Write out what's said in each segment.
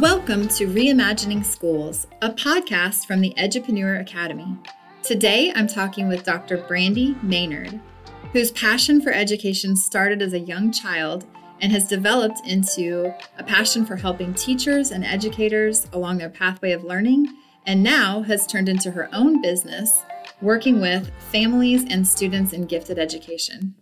Welcome to Reimagining Schools, a podcast from the Edupreneur Academy. Today, I'm talking with Dr. Brandy Maynard, whose passion for education started as a young child and has developed into a passion for helping teachers and educators along their pathway of learning, and now has turned into her own business, working with families and students in gifted education.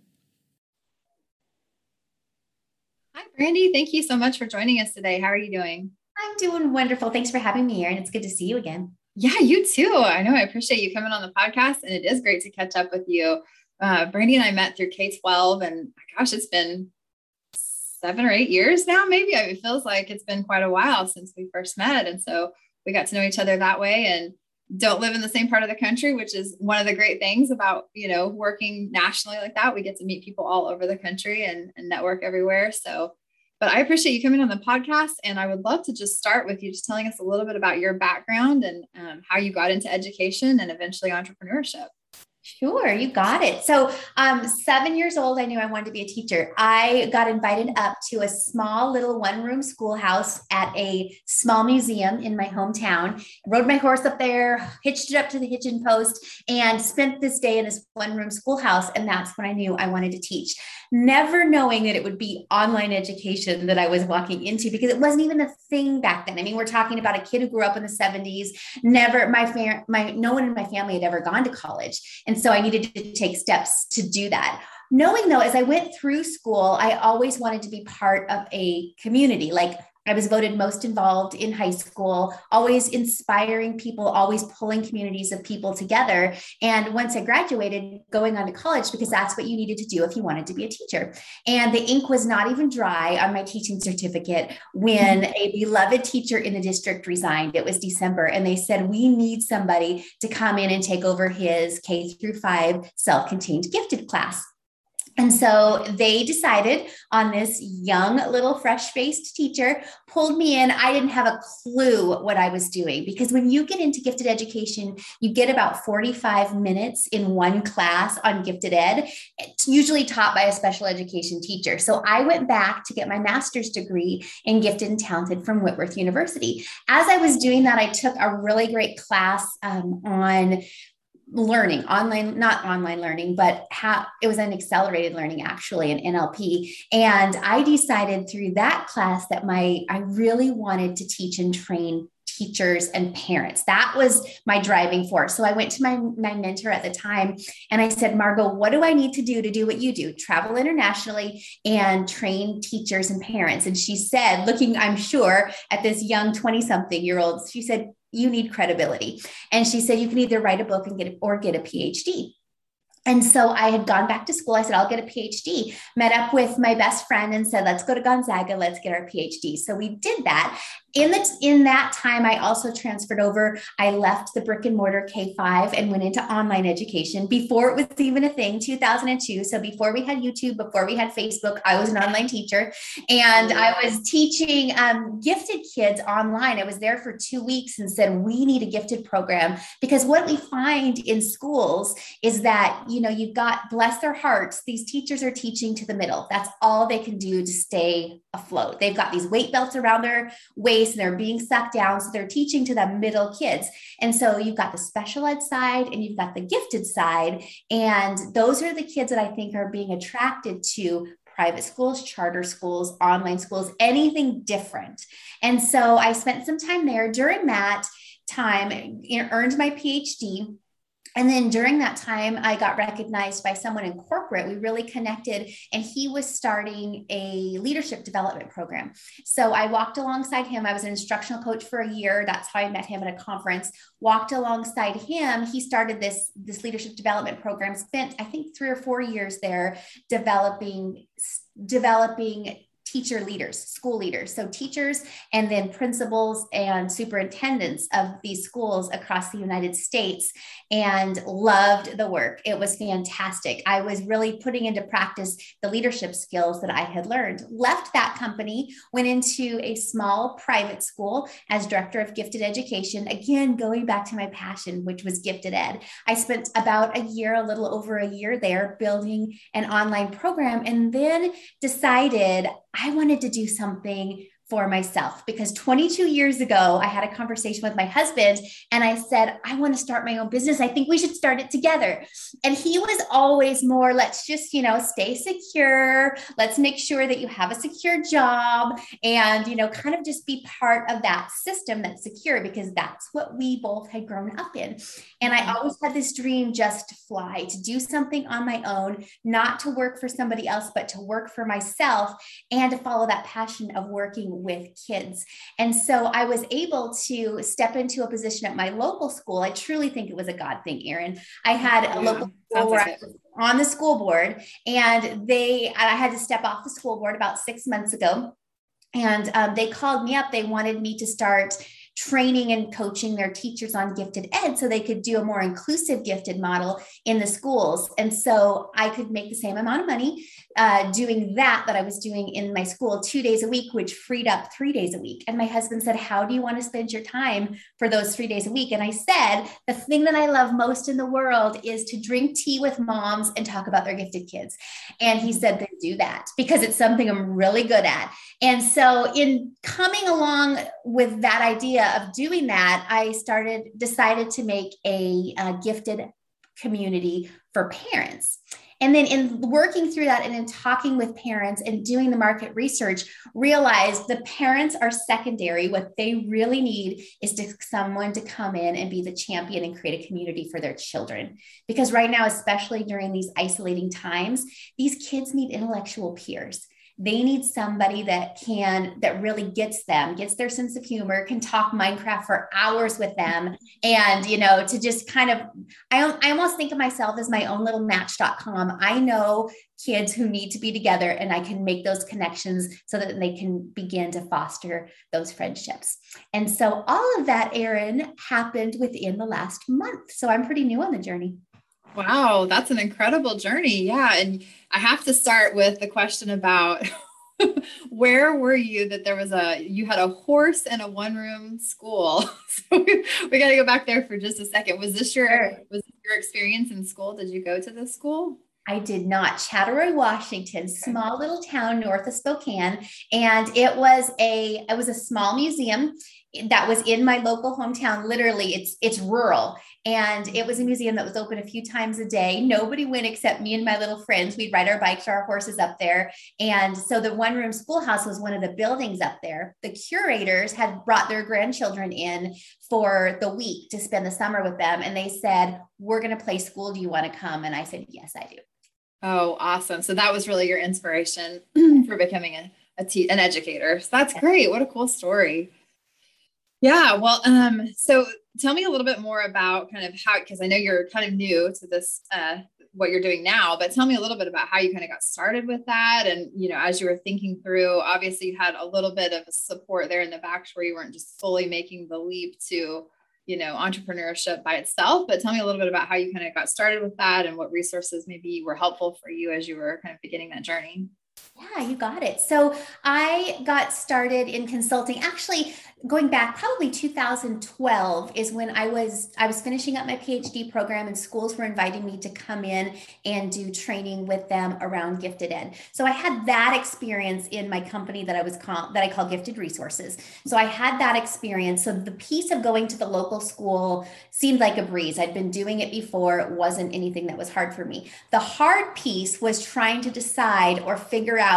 Hi, Brandy. Thank you so much for joining us today. How are you doing? I'm doing wonderful. Thanks for having me here, and it's good to see you again. Yeah, you too. I know. I appreciate you coming on the podcast, and it is great to catch up with you. Uh, Brandy and I met through K 12, and gosh, it's been seven or eight years now, maybe. It feels like it's been quite a while since we first met. And so we got to know each other that way and don't live in the same part of the country, which is one of the great things about, you know, working nationally like that. We get to meet people all over the country and, and network everywhere. So but I appreciate you coming on the podcast. And I would love to just start with you just telling us a little bit about your background and um, how you got into education and eventually entrepreneurship. Sure, you got it. So, um, seven years old, I knew I wanted to be a teacher. I got invited up to a small little one room schoolhouse at a small museum in my hometown. Rode my horse up there, hitched it up to the hitching post, and spent this day in this one room schoolhouse. And that's when I knew I wanted to teach never knowing that it would be online education that I was walking into because it wasn't even a thing back then. I mean, we're talking about a kid who grew up in the 70s, never my fam- my no one in my family had ever gone to college. And so I needed to take steps to do that. Knowing though as i went through school i always wanted to be part of a community. Like I was voted most involved in high school, always inspiring people, always pulling communities of people together. And once I graduated, going on to college because that's what you needed to do if you wanted to be a teacher. And the ink was not even dry on my teaching certificate when a beloved teacher in the district resigned. It was December, and they said, We need somebody to come in and take over his K through five self contained gifted class. And so they decided on this young little fresh faced teacher, pulled me in. I didn't have a clue what I was doing because when you get into gifted education, you get about 45 minutes in one class on gifted ed. It's usually taught by a special education teacher. So I went back to get my master's degree in gifted and talented from Whitworth University. As I was doing that, I took a really great class um, on learning online not online learning but how it was an accelerated learning actually an nlp and i decided through that class that my i really wanted to teach and train teachers and parents. That was my driving force. So i went to my, my mentor at the time and i said margot what do i need to do to do what you do? Travel internationally and train teachers and parents. And she said looking i'm sure at this young 20 something year old she said you need credibility. And she said, you can either write a book and get or get a PhD. And so I had gone back to school. I said, I'll get a PhD. Met up with my best friend and said, let's go to Gonzaga, let's get our PhD. So we did that in the in that time i also transferred over. I left the brick and mortar k5 and went into online education. Before it was even a thing 2002 so before we had youtube before we had facebook i was an online teacher. And i was teaching um, gifted kids online. I was there for two weeks and said we need a gifted program. Because what we find in schools is that you know you've got bless their hearts these teachers are teaching to the middle. That's all they can do to stay afloat. They've got these weight belts around their waist and they're being sucked down. So they're teaching to the middle kids. And so you've got the special ed side and you've got the gifted side. And those are the kids that I think are being attracted to private schools, charter schools, online schools, anything different. And so I spent some time there during that time, earned my PhD and then during that time, I got recognized by someone in corporate. We really connected, and he was starting a leadership development program. So I walked alongside him. I was an instructional coach for a year. That's how I met him at a conference. Walked alongside him. He started this, this leadership development program, spent, I think, three or four years there developing developing teacher leaders, school leaders. So, teachers and then principals and superintendents of these schools across the United States and loved the work. It was fantastic. I was really putting into practice the leadership skills that I had learned. Left that company, went into a small private school as director of gifted education. Again, going back to my passion, which was gifted ed. I spent about a year, a little over a year there, building an online program and then decided I wanted to do something for myself because 22 years ago, I had a conversation with my husband and I said, I want to start my own business. I think we should start it together. And he was always more, let's just, you know, stay secure. Let's make sure that you have a secure job and, you know, kind of just be part of that system that's secure because that's what we both had grown up in. And I mm-hmm. always had this dream just to fly, to do something on my own, not to work for somebody else, but to work for myself and to follow that passion of working with kids. And so I was able to step into a position at my local school. I truly think it was a God thing, Erin. I had a yeah, local school where I was on the school board and they, I had to step off the school board about six months ago. And um, they called me up. They wanted me to start training and coaching their teachers on gifted ed so they could do a more inclusive gifted model in the schools. And so I could make the same amount of money uh, doing that that I was doing in my school two days a week, which freed up three days a week. And my husband said, How do you want to spend your time for those three days a week? And I said, The thing that I love most in the world is to drink tea with moms and talk about their gifted kids. And he said, Then do that because it's something I'm really good at. And so, in coming along with that idea of doing that, I started, decided to make a, a gifted community for parents. And then in working through that and in talking with parents and doing the market research, realized the parents are secondary. What they really need is to someone to come in and be the champion and create a community for their children. Because right now, especially during these isolating times, these kids need intellectual peers they need somebody that can that really gets them gets their sense of humor can talk minecraft for hours with them and you know to just kind of i, I almost think of myself as my own little match.com i know kids who need to be together and i can make those connections so that they can begin to foster those friendships and so all of that erin happened within the last month so i'm pretty new on the journey Wow, that's an incredible journey. Yeah. And I have to start with the question about where were you that there was a you had a horse and a one room school. So we, we got to go back there for just a second. Was this your was this your experience in school? Did you go to this school? I did not. Chattaroy, Washington, small little town north of Spokane, and it was a it was a small museum that was in my local hometown. Literally, it's it's rural, and it was a museum that was open a few times a day. Nobody went except me and my little friends. We'd ride our bikes or our horses up there, and so the one room schoolhouse was one of the buildings up there. The curators had brought their grandchildren in for the week to spend the summer with them, and they said, "We're going to play school. Do you want to come?" And I said, "Yes, I do." Oh, awesome. So that was really your inspiration for becoming a, a te- an educator. So that's great. What a cool story. Yeah. Well, um, so tell me a little bit more about kind of how, because I know you're kind of new to this, uh, what you're doing now, but tell me a little bit about how you kind of got started with that. And, you know, as you were thinking through, obviously you had a little bit of support there in the back where you weren't just fully making the leap to you know entrepreneurship by itself but tell me a little bit about how you kind of got started with that and what resources maybe were helpful for you as you were kind of beginning that journey yeah, you got it. So I got started in consulting actually going back probably 2012 is when I was I was finishing up my PhD program and schools were inviting me to come in and do training with them around gifted ed. So I had that experience in my company that I was call, that I call Gifted Resources. So I had that experience. So the piece of going to the local school seemed like a breeze. I'd been doing it before. It wasn't anything that was hard for me. The hard piece was trying to decide or figure out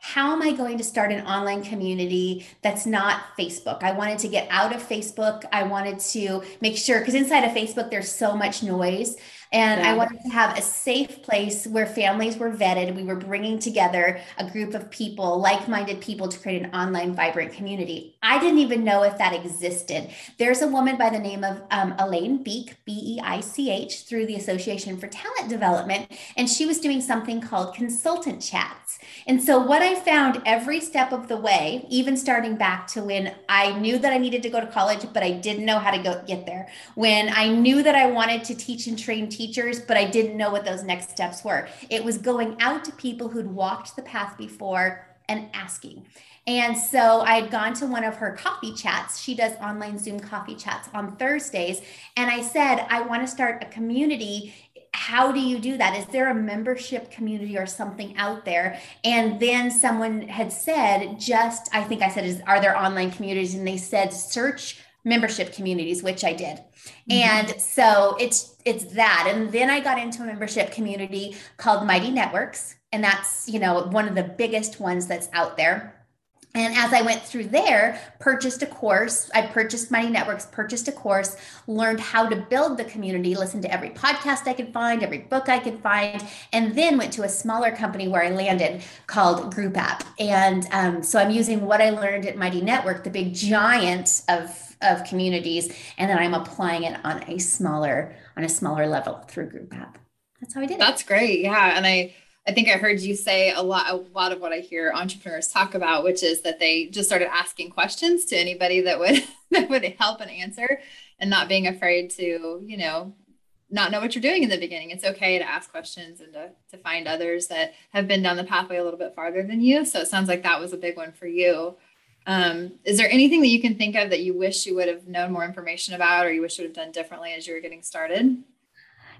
how am I going to start an online community that's not Facebook. I wanted to get out of Facebook. I wanted to make sure, because inside of Facebook, there's so much noise. And yeah. I wanted to have a safe place where families were vetted. We were bringing together a group of people, like minded people, to create an online vibrant community. I didn't even know if that existed. There's a woman by the name of um, Elaine Biech, B E I C H, through the Association for Talent Development, and she was doing something called consultant chats. And so, what I found every step of the way, even starting back to when I knew that I needed to go to college, but I didn't know how to go get there, when I knew that I wanted to teach and train teachers, but I didn't know what those next steps were, it was going out to people who'd walked the path before and asking. And so I had gone to one of her coffee chats. She does online Zoom coffee chats on Thursdays. And I said, I want to start a community how do you do that? Is there a membership community or something out there? And then someone had said, just, I think I said, is are there online communities? And they said, search membership communities, which I did. Mm-hmm. And so it's it's that. And then I got into a membership community called Mighty Networks. And that's, you know, one of the biggest ones that's out there. And as I went through there, purchased a course. I purchased Mighty Networks, purchased a course, learned how to build the community, listened to every podcast I could find, every book I could find, and then went to a smaller company where I landed called Group App. And um, so I'm using what I learned at Mighty Network, the big giant of of communities, and then I'm applying it on a smaller on a smaller level through Group App. That's how I did it. That's great. Yeah, and I I think I heard you say a lot, a lot of what I hear entrepreneurs talk about, which is that they just started asking questions to anybody that would that would help and answer, and not being afraid to, you know, not know what you're doing in the beginning. It's okay to ask questions and to to find others that have been down the pathway a little bit farther than you. So it sounds like that was a big one for you. Um, is there anything that you can think of that you wish you would have known more information about, or you wish you would have done differently as you were getting started?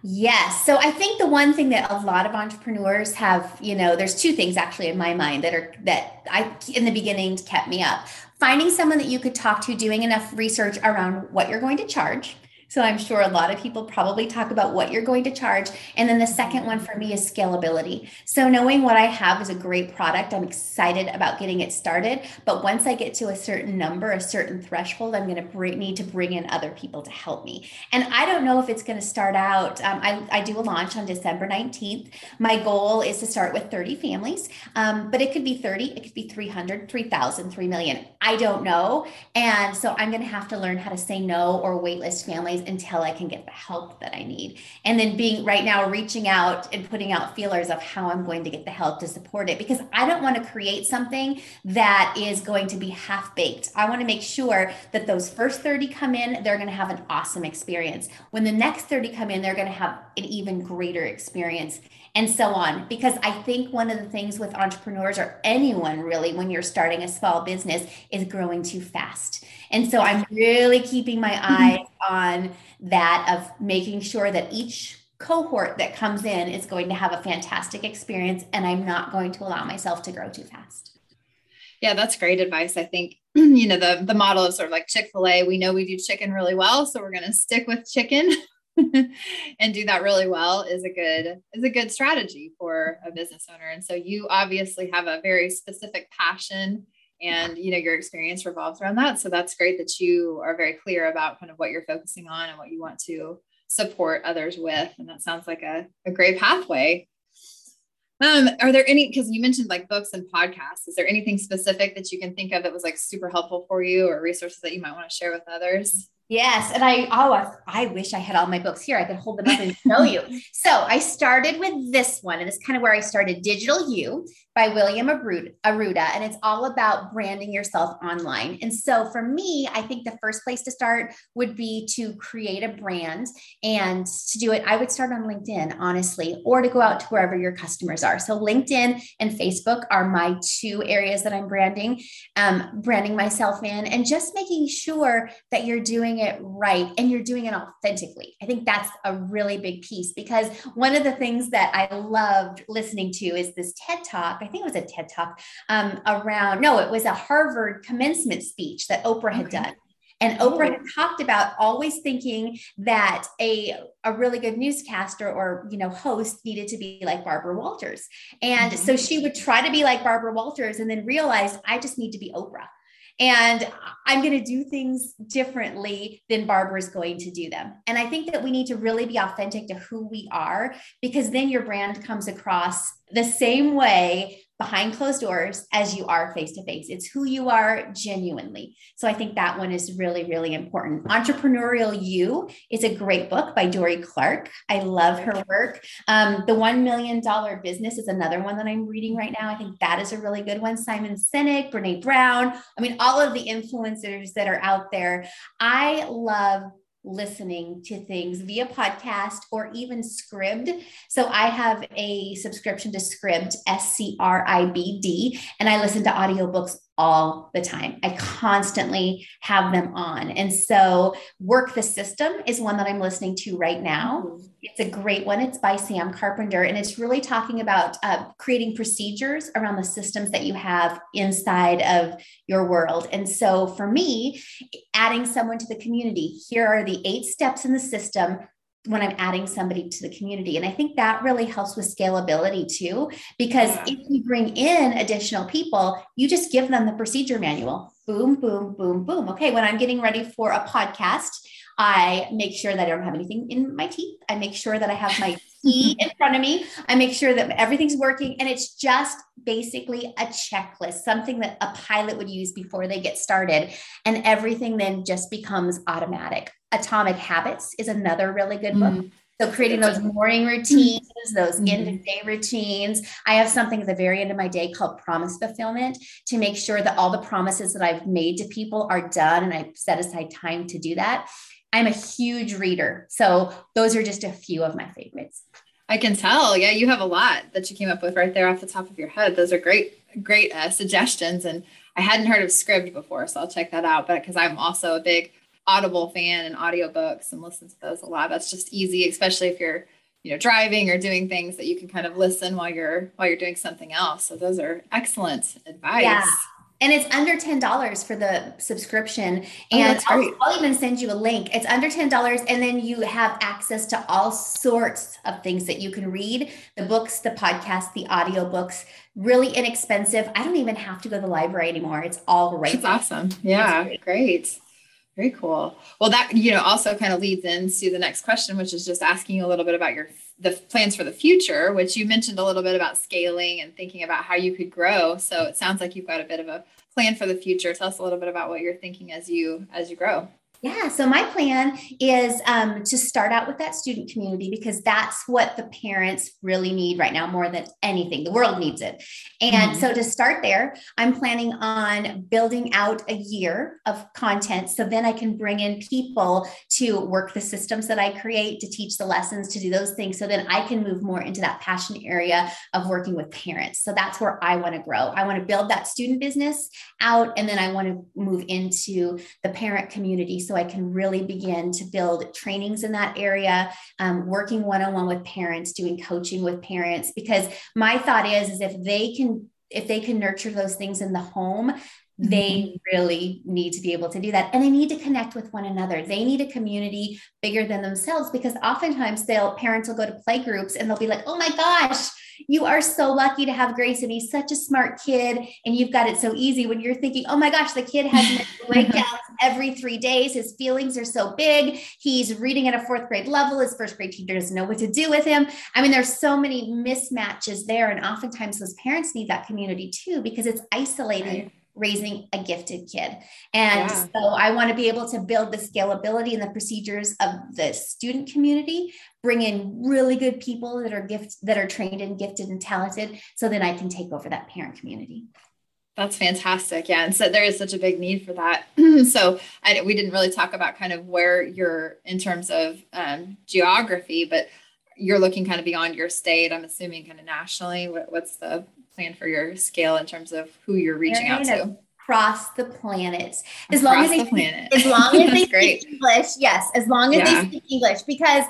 Yes. So I think the one thing that a lot of entrepreneurs have, you know, there's two things actually in my mind that are that I in the beginning kept me up. Finding someone that you could talk to, doing enough research around what you're going to charge. So I'm sure a lot of people probably talk about what you're going to charge. And then the second one for me is scalability. So knowing what I have is a great product, I'm excited about getting it started. But once I get to a certain number, a certain threshold, I'm going to bring, need to bring in other people to help me. And I don't know if it's going to start out. Um, I, I do a launch on December 19th. My goal is to start with 30 families, um, but it could be 30, it could be 300, 3,000, 3 million. I don't know. And so I'm going to have to learn how to say no or waitlist families until I can get the help that I need. And then being right now reaching out and putting out feelers of how I'm going to get the help to support it because I don't want to create something that is going to be half baked. I want to make sure that those first 30 come in, they're going to have an awesome experience. When the next 30 come in, they're going to have an even greater experience and so on. Because I think one of the things with entrepreneurs or anyone really, when you're starting a small business, is growing too fast. And so I'm really keeping my mm-hmm. eye on that of making sure that each cohort that comes in is going to have a fantastic experience and I'm not going to allow myself to grow too fast. Yeah, that's great advice. I think you know the the model of sort of like Chick-fil-A, we know we do chicken really well, so we're going to stick with chicken and do that really well is a good is a good strategy for a business owner. And so you obviously have a very specific passion and you know your experience revolves around that so that's great that you are very clear about kind of what you're focusing on and what you want to support others with and that sounds like a, a great pathway um, are there any because you mentioned like books and podcasts is there anything specific that you can think of that was like super helpful for you or resources that you might want to share with others Yes. And I, oh, I, I, wish I had all my books here. I could hold them up and show you. So I started with this one, and it's kind of where I started Digital You by William Arruda, and it's all about branding yourself online. And so for me, I think the first place to start would be to create a brand and to do it. I would start on LinkedIn, honestly, or to go out to wherever your customers are. So LinkedIn and Facebook are my two areas that I'm branding, um, branding myself in, and just making sure that you're doing it right and you're doing it authentically. I think that's a really big piece because one of the things that I loved listening to is this TED talk. I think it was a TED talk um, around, no, it was a Harvard commencement speech that Oprah had okay. done. And Oprah oh. had talked about always thinking that a, a really good newscaster or you know host needed to be like Barbara Walters. And mm-hmm. so she would try to be like Barbara Walters and then realized I just need to be Oprah and I'm going to do things differently than Barbara's going to do them. And I think that we need to really be authentic to who we are because then your brand comes across the same way behind closed doors as you are face to face. It's who you are genuinely. So I think that one is really, really important. Entrepreneurial You is a great book by Dorie Clark. I love her work. Um, the $1 Million Business is another one that I'm reading right now. I think that is a really good one. Simon Sinek, Brene Brown. I mean, all of the influencers that are out there. I love listening to things via podcast or even Scribd. So I have a subscription to Scribd, S C R I B D, and I listen to audiobooks all the time. I constantly have them on. And so, Work the System is one that I'm listening to right now. Mm-hmm. It's a great one. It's by Sam Carpenter, and it's really talking about uh, creating procedures around the systems that you have inside of your world. And so, for me, adding someone to the community, here are the eight steps in the system when I'm adding somebody to the community. And I think that really helps with scalability too, because yeah. if you bring in additional people, you just give them the procedure manual. Boom, boom, boom, boom. Okay, when I'm getting ready for a podcast, I make sure that I don't have anything in my teeth. I make sure that I have my tea in front of me. I make sure that everything's working. And it's just basically a checklist, something that a pilot would use before they get started. And everything then just becomes automatic. Atomic Habits is another really good book. Mm. So creating those morning routines, those mm-hmm. end of day routines. I have something at the very end of my day called promise fulfillment to make sure that all the promises that I've made to people are done and I set aside time to do that. I'm a huge reader. So those are just a few of my favorites. I can tell. Yeah, you have a lot that you came up with right there off the top of your head. Those are great, great uh, suggestions. And I hadn't heard of Scribd before, so I'll check that out. But because I'm also a big Audible fan and audiobooks and listen to those a lot. That's just easy, especially if you're, you know, driving or doing things that you can kind of listen while you're while you're doing something else. So those are excellent advice. Yeah and it's under $10 for the subscription. Oh, and I'll, I'll, even send you a link. It's under $10 and then you have access to all sorts of things that you can read. The books the podcasts the audiobooks. Really inexpensive. I don't even have to go to the library anymore. It's all right That's awesome. Yeah great. great. Very cool. Well that you know also kind of leads into the next question which is just asking a little bit about your the plans for the future, which you mentioned a little bit about scaling and thinking about how you could grow. So it sounds like you've got a bit of a plan for the future. Tell us a little bit about what you're thinking as you as you grow. Yeah, so my plan is um, to start out with that student community because that's what the parents really need right now more than anything. The world needs it. And mm-hmm. so to start there, I'm planning on building out a year of content so then I can bring in people to work the systems that I create, to teach the lessons, to do those things. So then I can move more into that passion area of working with parents. So that's where I want to grow. I want to build that student business out and then I want to move into the parent community so I can really begin to build trainings in that area, um, working one on one with parents, doing coaching with parents. Because my thought is, is if they can if they can nurture those things in the home they mm-hmm. really need to be able to do that. And they need to connect with one another. They need a community bigger than themselves because oftentimes they'll parents will go to play groups and they'll be like oh my gosh you are so lucky to have grace and he's such a smart kid and you've got it so easy. When you're thinking oh my gosh the kid has breakdowns every three days. His feelings are so big. He's reading at a fourth grade level. His first grade teacher doesn't know what to do with him. I mean there's so many mismatches there. And oftentimes those parents need that community too because it's isolating right raising a gifted kid. And yeah. so I want to be able to build the scalability and the procedures of the student community, bring in really good people that are gift that are trained and gifted and talented so then I can take over that parent community. That's fantastic. Yeah. And so there is such a big need for that. so I, we didn't really talk about kind of where you're in terms of um, geography, but you're looking kind of beyond your state. I'm assuming kind of nationally. What, what's the plan for your scale in terms of who you're reaching out to? Across the planet, as long as they speak, as long as they speak English, yes, as long as yeah. they speak English, because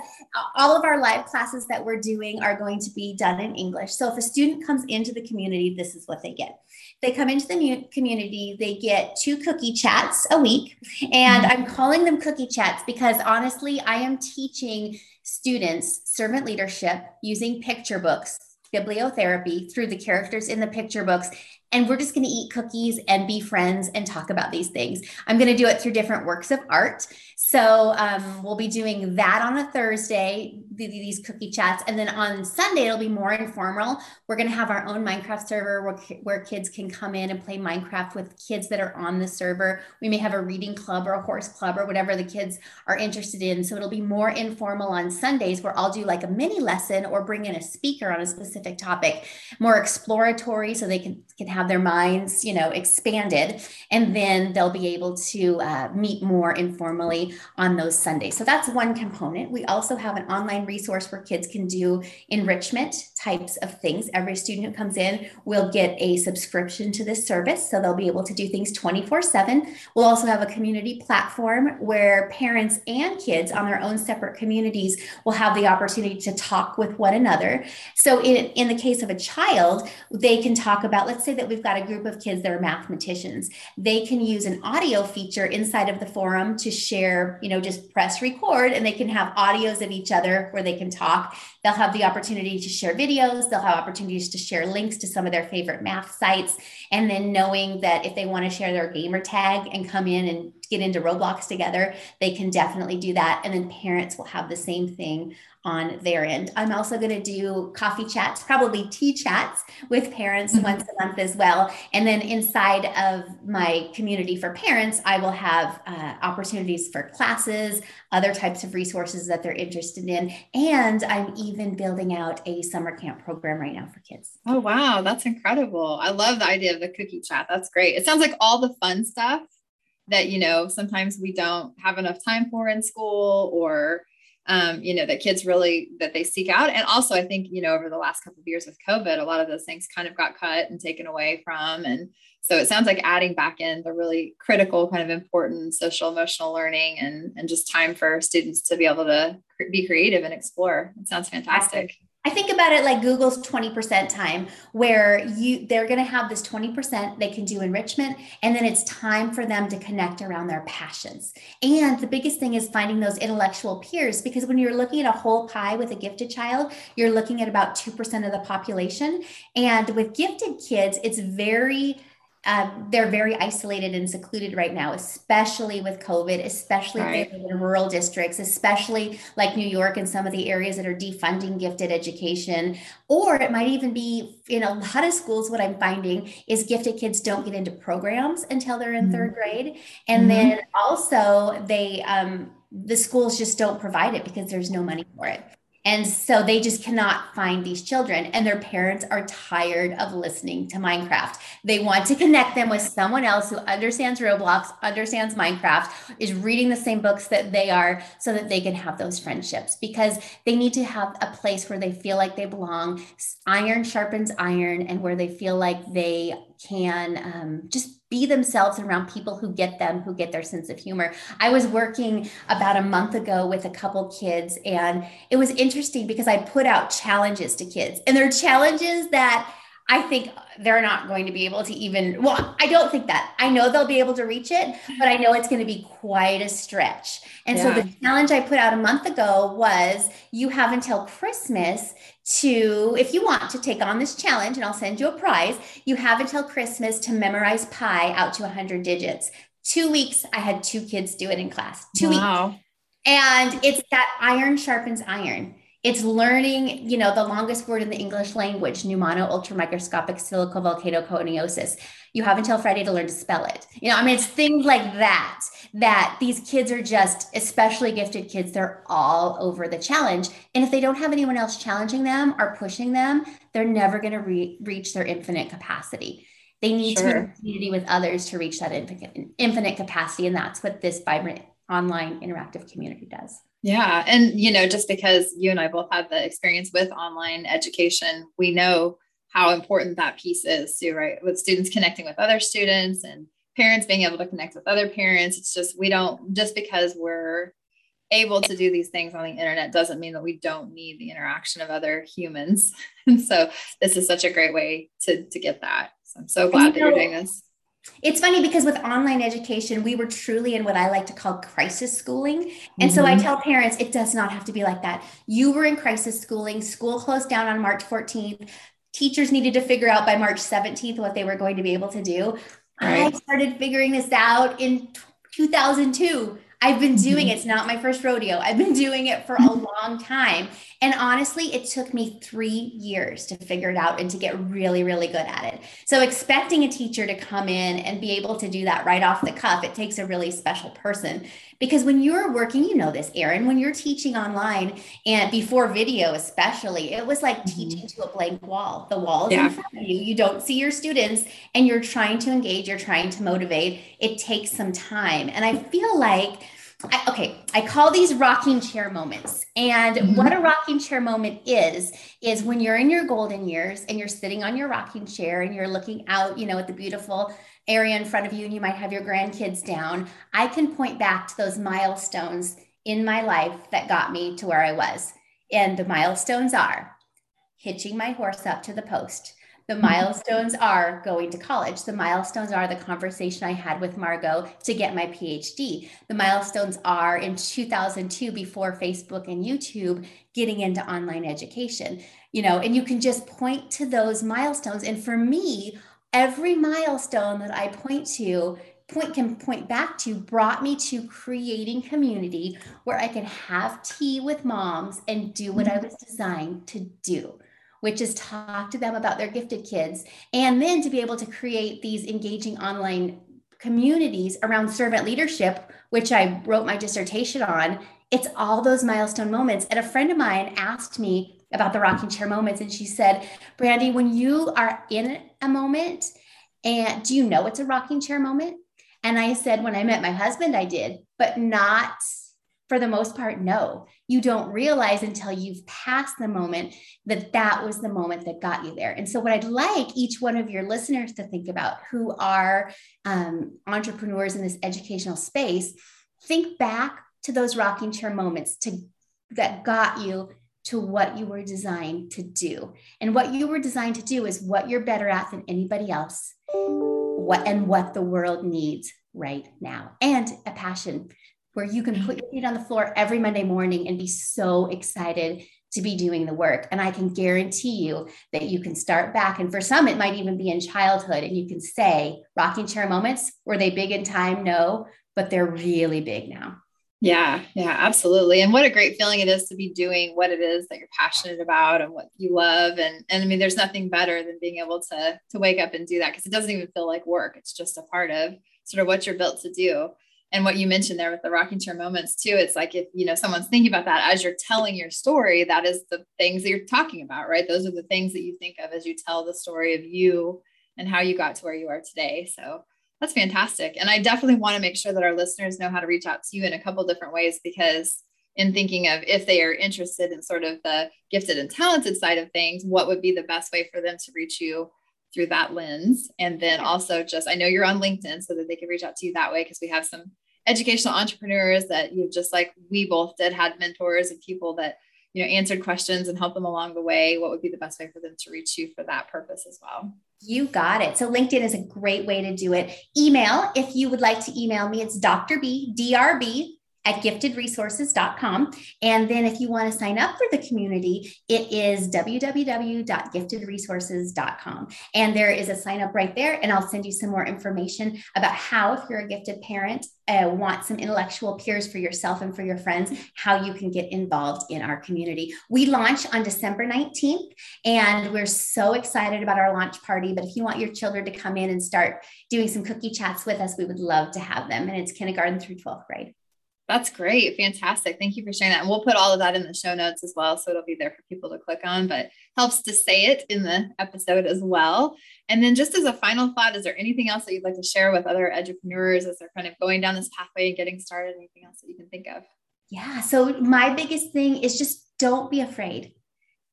all of our live classes that we're doing are going to be done in English. So if a student comes into the community, this is what they get. They come into the community, they get two cookie chats a week. And mm-hmm. I'm calling them cookie chats because honestly, I am teaching students servant leadership using picture books bibliotherapy through the characters in the picture books and we're just going to eat cookies and be friends and talk about these things. I'm going to do it through different works of art. So um, we'll be doing that on a Thursday, these cookie chats. And then on Sunday, it'll be more informal. We're going to have our own Minecraft server where, where kids can come in and play Minecraft with kids that are on the server. We may have a reading club or a horse club or whatever the kids are interested in. So it'll be more informal on Sundays where I'll do like a mini lesson or bring in a speaker on a specific topic, more exploratory so they can, can have have their minds, you know, expanded, and then they'll be able to uh, meet more informally on those Sundays. So that's one component. We also have an online resource where kids can do enrichment types of things. Every student who comes in will get a subscription to this service, so they'll be able to do things 24 7. We'll also have a community platform where parents and kids on their own separate communities will have the opportunity to talk with one another. So, in, in the case of a child, they can talk about, let's say that we've got a group of kids that are mathematicians. They can use an audio feature inside of the forum to share, you know, just press record and they can have audios of each other where they can talk. They'll have the opportunity to share videos, they'll have opportunities to share links to some of their favorite math sites. And then knowing that if they want to share their gamer tag and come in and get into Roblox together, they can definitely do that. And then parents will have the same thing on their end. I'm also going to do coffee chats, probably tea chats with parents mm-hmm. once a month as well. And then inside of my community for parents, I will have uh, opportunities for classes, other types of resources that they're interested in. And I'm even building out a summer camp program right now for kids. Oh, wow. That's incredible. I love the idea of the cookie chat. That's great. It sounds like all the fun stuff that you know sometimes we don't have enough time for in school or um, you know that kids really that they seek out. And also i think you know over the last couple of years with covid a lot of those things kind of got cut and taken away from. And so it sounds like adding back in the really critical kind of important social emotional learning and and just time for students to be able to be creative and explore. It sounds fantastic I think about it like Google's 20% time where you they're going to have this 20% they can do enrichment and then it's time for them to connect around their passions. And the biggest thing is finding those intellectual peers because when you're looking at a whole pie with a gifted child, you're looking at about 2% of the population and with gifted kids it's very um, they're very isolated and secluded right now, especially with COVID, especially right. in rural districts, especially like New York and some of the areas that are defunding gifted education. Or it might even be in a lot of schools, what I'm finding is gifted kids don't get into programs until they're in mm-hmm. third grade. And mm-hmm. then also they, um, the schools just don't provide it because there's no money for it. And so they just cannot find these children, and their parents are tired of listening to Minecraft. They want to connect them with someone else who understands Roblox, understands Minecraft, is reading the same books that they are, so that they can have those friendships because they need to have a place where they feel like they belong. Iron sharpens iron, and where they feel like they can um, just be themselves around people who get them, who get their sense of humor. I was working about a month ago with a couple kids, and it was interesting because I put out challenges to kids, and they're challenges that I think they're not going to be able to even, well, I don't think that. I know they'll be able to reach it, but I know it's going to be quite a stretch. And yeah. so the challenge I put out a month ago was you have until Christmas to, if you want to take on this challenge, and I'll send you a prize, you have until Christmas to memorize pi out to 100 digits. Two weeks, I had two kids do it in class. Two wow. weeks. And it's that iron sharpens iron. It's learning, you know, the longest word in the English language, pneumonoultramicroscopicsilicovolcanoconiosis. You have until Friday to learn to spell it. You know, I mean, it's things like that, that these kids are just, especially gifted kids, they're all over the challenge. And if they don't have anyone else challenging them or pushing them, they're never going to re- reach their infinite capacity. They need sure. to be in community with others to reach that infinite, infinite capacity. And that's what this vibrant online interactive community does. Yeah. And, you know, just because you and I both have the experience with online education, we know how important that piece is too, right? With students connecting with other students and parents being able to connect with other parents. It's just, we don't, just because we're able to do these things on the internet doesn't mean that we don't need the interaction of other humans. And so this is such a great way to, to get that. So I'm so glad that you're doing this. It's funny because with online education, we were truly in what I like to call crisis schooling. And mm-hmm. so I mm-hmm. tell parents it does not have to be like that. You were in crisis schooling, school closed down on March 14th. Teachers needed to figure out by March 17th what they were going to be able to do. Right. I started figuring this out in 2002. I've been doing mm-hmm. it. It's not my first rodeo. I've been doing it for a long time. And honestly, it took me three years to figure it out and to get really, really good at it. So, expecting a teacher to come in and be able to do that right off the cuff, it takes a really special person. Because when you're working, you know this, Erin, when you're teaching online and before video, especially, it was like mm-hmm. teaching to a blank wall. The wall is yeah. in front of you. You don't see your students and you're trying to engage, you're trying to motivate. It takes some time. And I feel like I, okay, I call these rocking chair moments. And mm-hmm. what a rocking chair moment is, is when you're in your golden years and you're sitting on your rocking chair and you're looking out, you know, at the beautiful area in front of you and you might have your grandkids down. I can point back to those milestones in my life that got me to where I was. And the milestones are hitching my horse up to the post, the milestones are going to college. The milestones are the conversation I had with Margot to get my PhD. The milestones are in 2002, before Facebook and YouTube, getting into online education. You know, and you can just point to those milestones. And for me, every milestone that I point to point can point back to brought me to creating community where I can have tea with moms and do what I was designed to do which is talk to them about their gifted kids, and then to be able to create these engaging online communities around servant leadership, which I wrote my dissertation on. It's all those milestone moments. And a friend of mine asked me about the rocking chair moments, and she said, Brandy, when you are in a moment, and do you know it's a rocking chair moment? And I said, when I met my husband, I did, but not for the most part, no. You don't realize until you've passed the moment that that was the moment that got you there. And so, what I'd like each one of your listeners to think about who are um, entrepreneurs in this educational space, think back to those rocking chair moments to that got you to what you were designed to do. And what you were designed to do is what you're better at than anybody else. What and what the world needs right now. And a passion where you can put your mm-hmm. feet on the floor every Monday morning and be so excited to be doing the work. And I can guarantee you that you can start back. And for some, it might even be in childhood. And you can say, rocking chair moments, were they big in time? No, but they're really big now. Yeah, yeah, absolutely. And what a great feeling it is to be doing what it is that you're passionate about and what you love. And and I mean, there's nothing better than being able to to wake up and do that because it doesn't even feel like work. It's just a part of sort of what you're built to do and what you mentioned there with the rocking chair moments too it's like if you know someone's thinking about that as you're telling your story that is the things that you're talking about right? Those are the things that you think of as you tell the story of you and how you got to where you are today. So that's fantastic. And i definitely want to make sure that our listeners know how to reach out to you in a couple different ways because in thinking of if they are interested in sort of the gifted and talented side of things what would be the best way for them to reach you through that lens. And then also just, I know you're on LinkedIn so that they can reach out to you that way because we have some educational entrepreneurs that you've just like we both did had mentors and people that you know answered questions and helped them along the way what would be the best way for them to reach you for that purpose as well you got it. So LinkedIn is a great way to do it. Email, if you would like to email me, it's Dr. B, DRB at giftedresources.com. And then if you want to sign up for the community, it is www.giftedresources.com. And there is a sign up right there. And I'll send you some more information about how, if you're a gifted parent, uh, want some intellectual peers for yourself and for your friends, how you can get involved in our community. We launch on December 19th, and we're so excited about our launch party. But if you want your children to come in and start doing some cookie chats with us, we would love to have them. And it's kindergarten through 12th grade. That's great. Fantastic. Thank you for sharing that. And we'll put all of that in the show notes as well. So it'll be there for people to click on, but helps to say it in the episode as well. And then just as a final thought, is there anything else that you'd like to share with other entrepreneurs as they're kind of going down this pathway and getting started? Anything else that you can think of? Yeah. So my biggest thing is just don't be afraid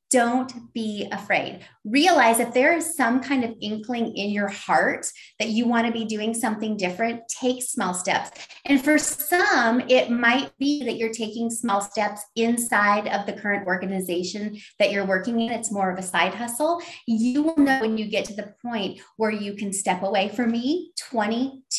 don't be afraid. Realize if there is some kind of inkling in your heart that you want to be doing something different, take small steps. And for some, it might be that you're taking small steps inside of the current organization that you're working in. It's more of a side hustle. You will know when you get to the point where you can step away. For me,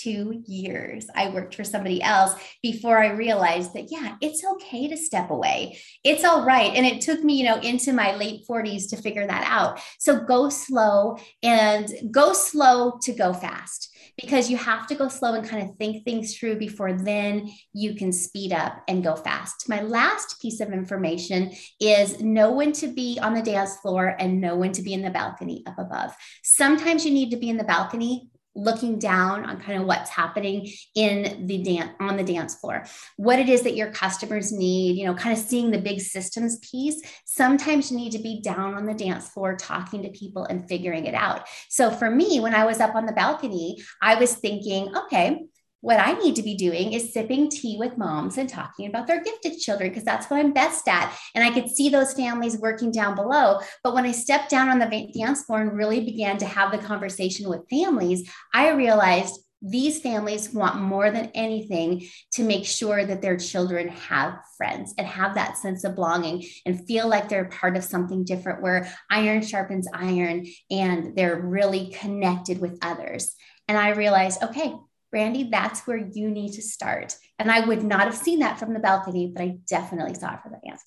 22 years, I worked for somebody else before I realized that, yeah, it's okay to step away. It's all right. And it took me, you know, into my late 40s to figure that out. So go slow and go slow to go fast because you have to go slow and kind of think things through before then you can speed up and go fast. My last piece of information is know when to be on the dance floor and know when to be in the balcony up above. Sometimes you need to be in the balcony looking down on kind of what's happening in the dance on the dance floor. What it is that your customers need you know kind of seeing the big systems piece sometimes you need to be down on the dance floor talking to people and figuring it out. So for me when i was up on the balcony i was thinking okay what I need to be doing is sipping tea with moms and talking about their gifted children because that's what I'm best at. And I could see those families working down below. But when I stepped down on the dance floor and really began to have the conversation with families, I realized these families want more than anything to make sure that their children have friends and have that sense of belonging and feel like they're part of something different where iron sharpens iron and they're really connected with others. And I realized, okay, Brandy, that's where you need to start. And I would not have seen that from the balcony, but I definitely saw it from the floor.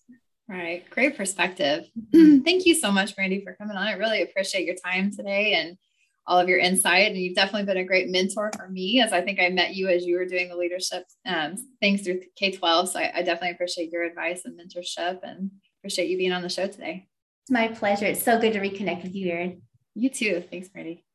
Right. Great perspective. Thank you so much, Brandy, for coming on. I really appreciate your time today and all of your insight. And you've definitely been a great mentor for me, as I think I met you as you were doing the leadership um, things through K 12. So I, I definitely appreciate your advice and mentorship and appreciate you being on the show today. It's my pleasure. It's so good to reconnect with you, Erin. You too. Thanks, Brandy.